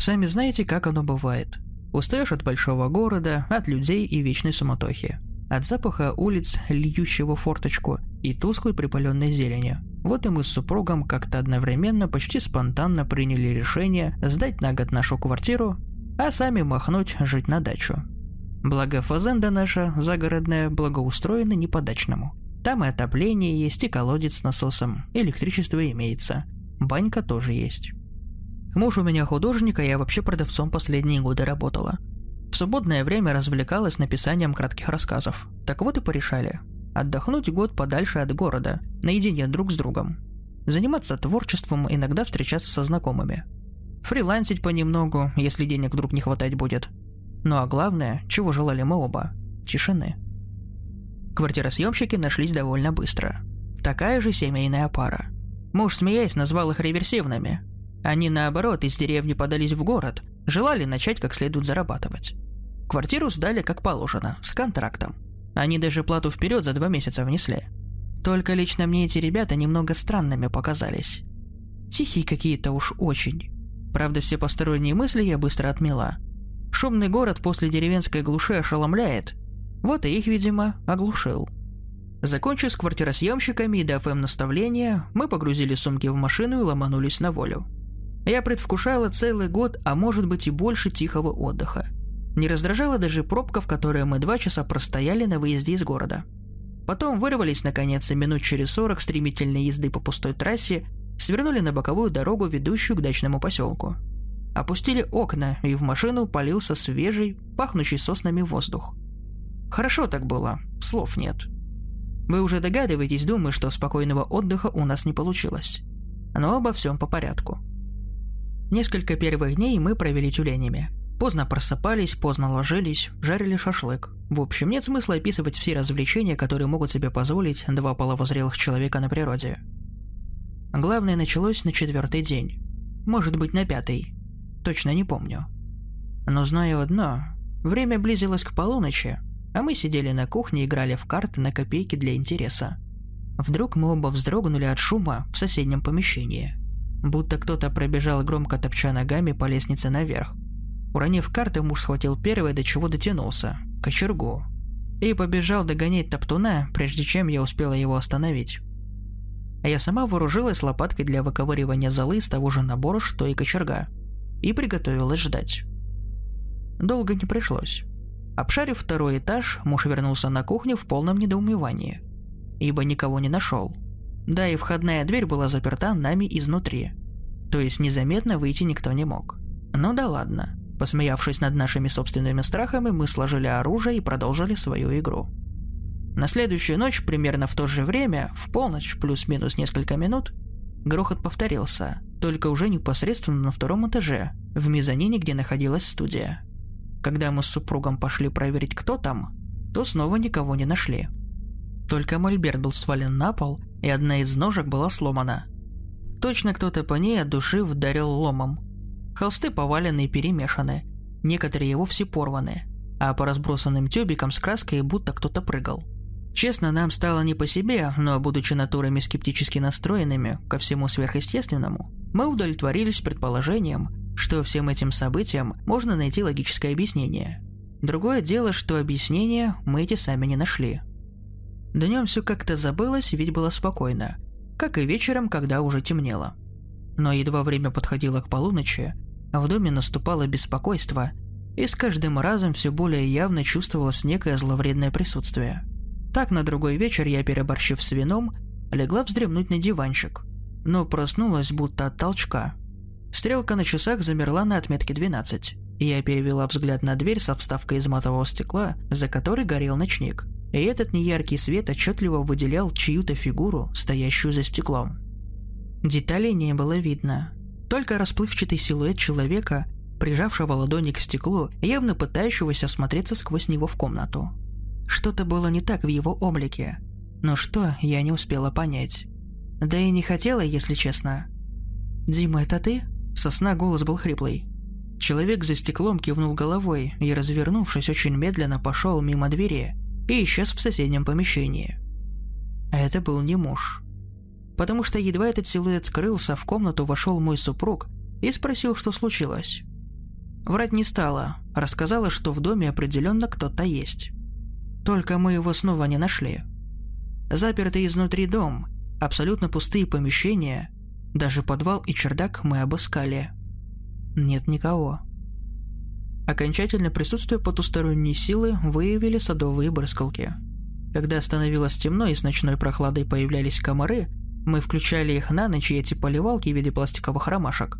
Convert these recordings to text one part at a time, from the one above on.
Сами знаете, как оно бывает. Устаешь от большого города, от людей и вечной суматохи. От запаха улиц, льющего форточку, и тусклой припаленной зелени. Вот и мы с супругом как-то одновременно почти спонтанно приняли решение сдать на год нашу квартиру, а сами махнуть жить на дачу. Благо фазенда наша, загородная, благоустроена не по-дачному. Там и отопление есть, и колодец с насосом, электричество имеется. Банька тоже есть. Муж у меня художник, а я вообще продавцом последние годы работала. В свободное время развлекалась написанием кратких рассказов. Так вот и порешали. Отдохнуть год подальше от города, наедине друг с другом. Заниматься творчеством, иногда встречаться со знакомыми. Фрилансить понемногу, если денег вдруг не хватать будет. Ну а главное, чего желали мы оба – тишины. Квартиросъемщики нашлись довольно быстро. Такая же семейная пара. Муж, смеясь, назвал их реверсивными. Они, наоборот, из деревни подались в город, желали начать как следует зарабатывать. Квартиру сдали как положено, с контрактом. Они даже плату вперед за два месяца внесли. Только лично мне эти ребята немного странными показались. Тихие какие-то уж очень. Правда, все посторонние мысли я быстро отмела. Шумный город после деревенской глуши ошеломляет. Вот и их, видимо, оглушил. Закончив с квартиросъемщиками и дав им наставления, мы погрузили сумки в машину и ломанулись на волю. Я предвкушала целый год, а может быть и больше тихого отдыха. Не раздражала даже пробка, в которой мы два часа простояли на выезде из города. Потом вырвались, наконец, и минут через сорок стремительной езды по пустой трассе свернули на боковую дорогу, ведущую к дачному поселку. Опустили окна, и в машину полился свежий, пахнущий соснами воздух. Хорошо так было, слов нет. Вы уже догадываетесь, думаю, что спокойного отдыха у нас не получилось. Но обо всем по порядку. Несколько первых дней мы провели тюленями. Поздно просыпались, поздно ложились, жарили шашлык. В общем, нет смысла описывать все развлечения, которые могут себе позволить два половозрелых человека на природе. Главное началось на четвертый день. Может быть, на пятый. Точно не помню. Но знаю одно. Время близилось к полуночи, а мы сидели на кухне и играли в карты на копейки для интереса. Вдруг мы оба вздрогнули от шума в соседнем помещении – будто кто-то пробежал громко топча ногами по лестнице наверх. Уронив карты, муж схватил первое, до чего дотянулся – кочергу. И побежал догонять топтуна, прежде чем я успела его остановить. А я сама вооружилась лопаткой для выковыривания золы из того же набора, что и кочерга. И приготовилась ждать. Долго не пришлось. Обшарив второй этаж, муж вернулся на кухню в полном недоумевании. Ибо никого не нашел – да и входная дверь была заперта нами изнутри. То есть незаметно выйти никто не мог. Ну да ладно. Посмеявшись над нашими собственными страхами, мы сложили оружие и продолжили свою игру. На следующую ночь, примерно в то же время, в полночь плюс-минус несколько минут, грохот повторился, только уже непосредственно на втором этаже, в мезонине, где находилась студия. Когда мы с супругом пошли проверить, кто там, то снова никого не нашли. Только мольберт был свален на пол, и одна из ножек была сломана. Точно кто-то по ней от души вдарил ломом. Холсты повалены и перемешаны, некоторые вовсе порваны, а по разбросанным тюбикам с краской будто кто-то прыгал. Честно, нам стало не по себе, но будучи натурами скептически настроенными ко всему сверхъестественному, мы удовлетворились предположением, что всем этим событиям можно найти логическое объяснение. Другое дело, что объяснение мы эти сами не нашли – Днем все как-то забылось, ведь было спокойно, как и вечером, когда уже темнело. Но едва время подходило к полуночи, в доме наступало беспокойство, и с каждым разом все более явно чувствовалось некое зловредное присутствие. Так на другой вечер я, переборщив с вином, легла вздремнуть на диванчик, но проснулась будто от толчка. Стрелка на часах замерла на отметке 12, и я перевела взгляд на дверь со вставкой из матового стекла, за которой горел ночник – и этот неяркий свет отчетливо выделял чью-то фигуру, стоящую за стеклом. Деталей не было видно, только расплывчатый силуэт человека, прижавшего ладони к стеклу, явно пытающегося осмотреться сквозь него в комнату. Что-то было не так в его облике, но что, я не успела понять. Да и не хотела, если честно. «Дима, это ты?» Сосна голос был хриплый. Человек за стеклом кивнул головой и, развернувшись, очень медленно пошел мимо двери, и исчез в соседнем помещении. Это был не муж. Потому что едва этот силуэт скрылся, в комнату вошел мой супруг и спросил, что случилось. Врать не стала, рассказала, что в доме определенно кто-то есть. Только мы его снова не нашли. Запертый изнутри дом, абсолютно пустые помещения, даже подвал и чердак мы обыскали. Нет никого. Окончательно присутствие потусторонней силы выявили садовые брызгалки. Когда становилось темно и с ночной прохладой появлялись комары, мы включали их на ночь и эти поливалки в виде пластиковых ромашек.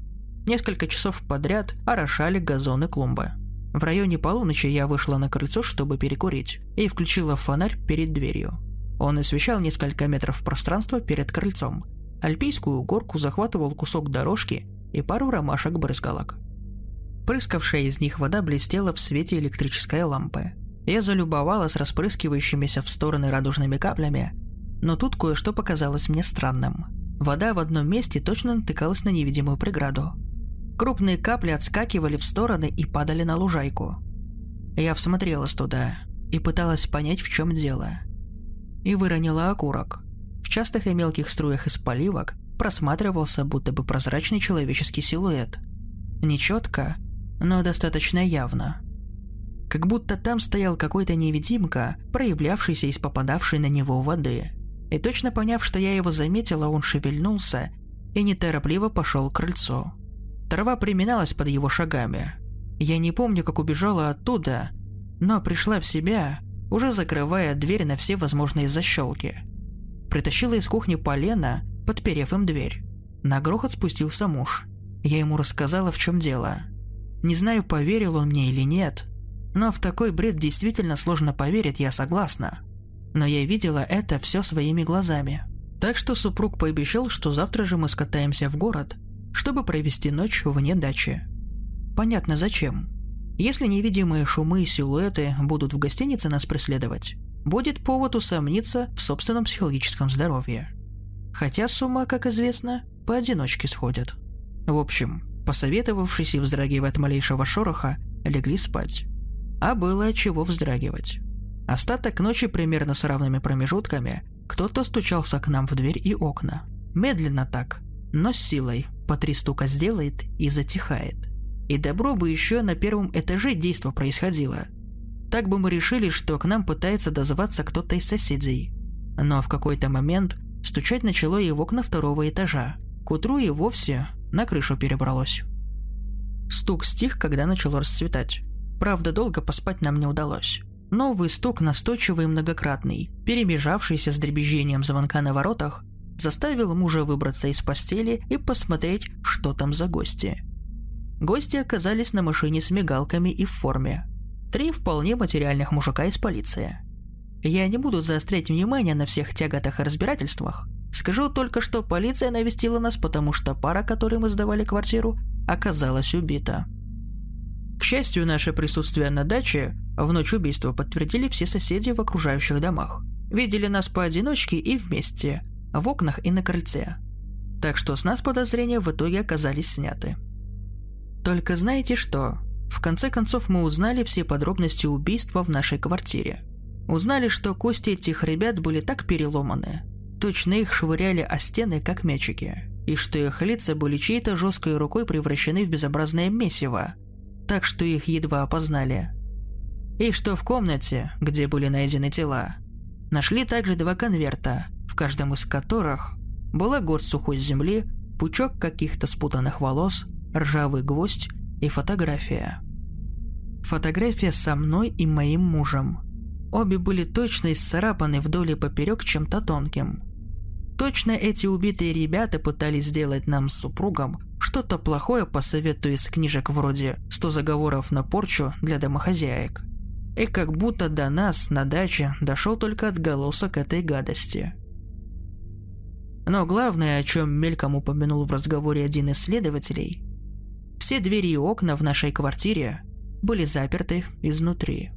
Несколько часов подряд орошали газоны клумбы. В районе полуночи я вышла на крыльцо, чтобы перекурить, и включила фонарь перед дверью. Он освещал несколько метров пространства перед крыльцом. Альпийскую горку захватывал кусок дорожки и пару ромашек-брызгалок. Прыскавшая из них вода блестела в свете электрической лампы. Я залюбовалась распрыскивающимися в стороны радужными каплями, но тут кое-что показалось мне странным. Вода в одном месте точно натыкалась на невидимую преграду. Крупные капли отскакивали в стороны и падали на лужайку. Я всмотрелась туда и пыталась понять, в чем дело. И выронила окурок. В частых и мелких струях из поливок просматривался будто бы прозрачный человеческий силуэт. Нечетко, но достаточно явно. Как будто там стоял какой-то невидимка, проявлявшийся из попадавшей на него воды. И точно поняв, что я его заметила, он шевельнулся и неторопливо пошел к крыльцу. Трава приминалась под его шагами. Я не помню, как убежала оттуда, но пришла в себя, уже закрывая дверь на все возможные защелки. Притащила из кухни полено, подперев им дверь. На грохот спустился муж. Я ему рассказала, в чем дело. Не знаю, поверил он мне или нет, но в такой бред действительно сложно поверить, я согласна но я видела это все своими глазами. Так что супруг пообещал, что завтра же мы скатаемся в город, чтобы провести ночь вне дачи. Понятно зачем. Если невидимые шумы и силуэты будут в гостинице нас преследовать, будет повод усомниться в собственном психологическом здоровье. Хотя с ума, как известно, поодиночке сходят. В общем, посоветовавшись и вздрагивая от малейшего шороха, легли спать. А было чего вздрагивать. Остаток ночи примерно с равными промежутками кто-то стучался к нам в дверь и окна. Медленно так, но с силой, по три стука сделает и затихает. И добро бы еще на первом этаже действо происходило. Так бы мы решили, что к нам пытается дозваться кто-то из соседей. Но в какой-то момент стучать начало и в окна второго этажа. К утру и вовсе на крышу перебралось. Стук стих, когда начало расцветать. Правда, долго поспать нам не удалось. Новый стук, настойчивый и многократный, перемежавшийся с дребезжением звонка на воротах, заставил мужа выбраться из постели и посмотреть, что там за гости. Гости оказались на машине с мигалками и в форме. Три вполне материальных мужика из полиции. Я не буду заострять внимание на всех тяготах и разбирательствах. Скажу только, что полиция навестила нас, потому что пара, которой мы сдавали квартиру, оказалась убита. К счастью, наше присутствие на даче в ночь убийства подтвердили все соседи в окружающих домах. Видели нас поодиночке и вместе, в окнах и на крыльце. Так что с нас подозрения в итоге оказались сняты. Только знаете что? В конце концов мы узнали все подробности убийства в нашей квартире. Узнали, что кости этих ребят были так переломаны, точно их швыряли о стены, как мячики, и что их лица были чьей-то жесткой рукой превращены в безобразное месиво – так что их едва опознали. И что в комнате, где были найдены тела, нашли также два конверта, в каждом из которых была горсть сухой земли, пучок каких-то спутанных волос, ржавый гвоздь и фотография. Фотография со мной и моим мужем. Обе были точно исцарапаны вдоль и поперек чем-то тонким. Точно эти убитые ребята пытались сделать нам с супругом что-то плохое по совету из книжек вроде «100 заговоров на порчу для домохозяек». И как будто до нас на даче дошел только отголосок этой гадости. Но главное, о чем мельком упомянул в разговоре один из следователей, все двери и окна в нашей квартире были заперты изнутри.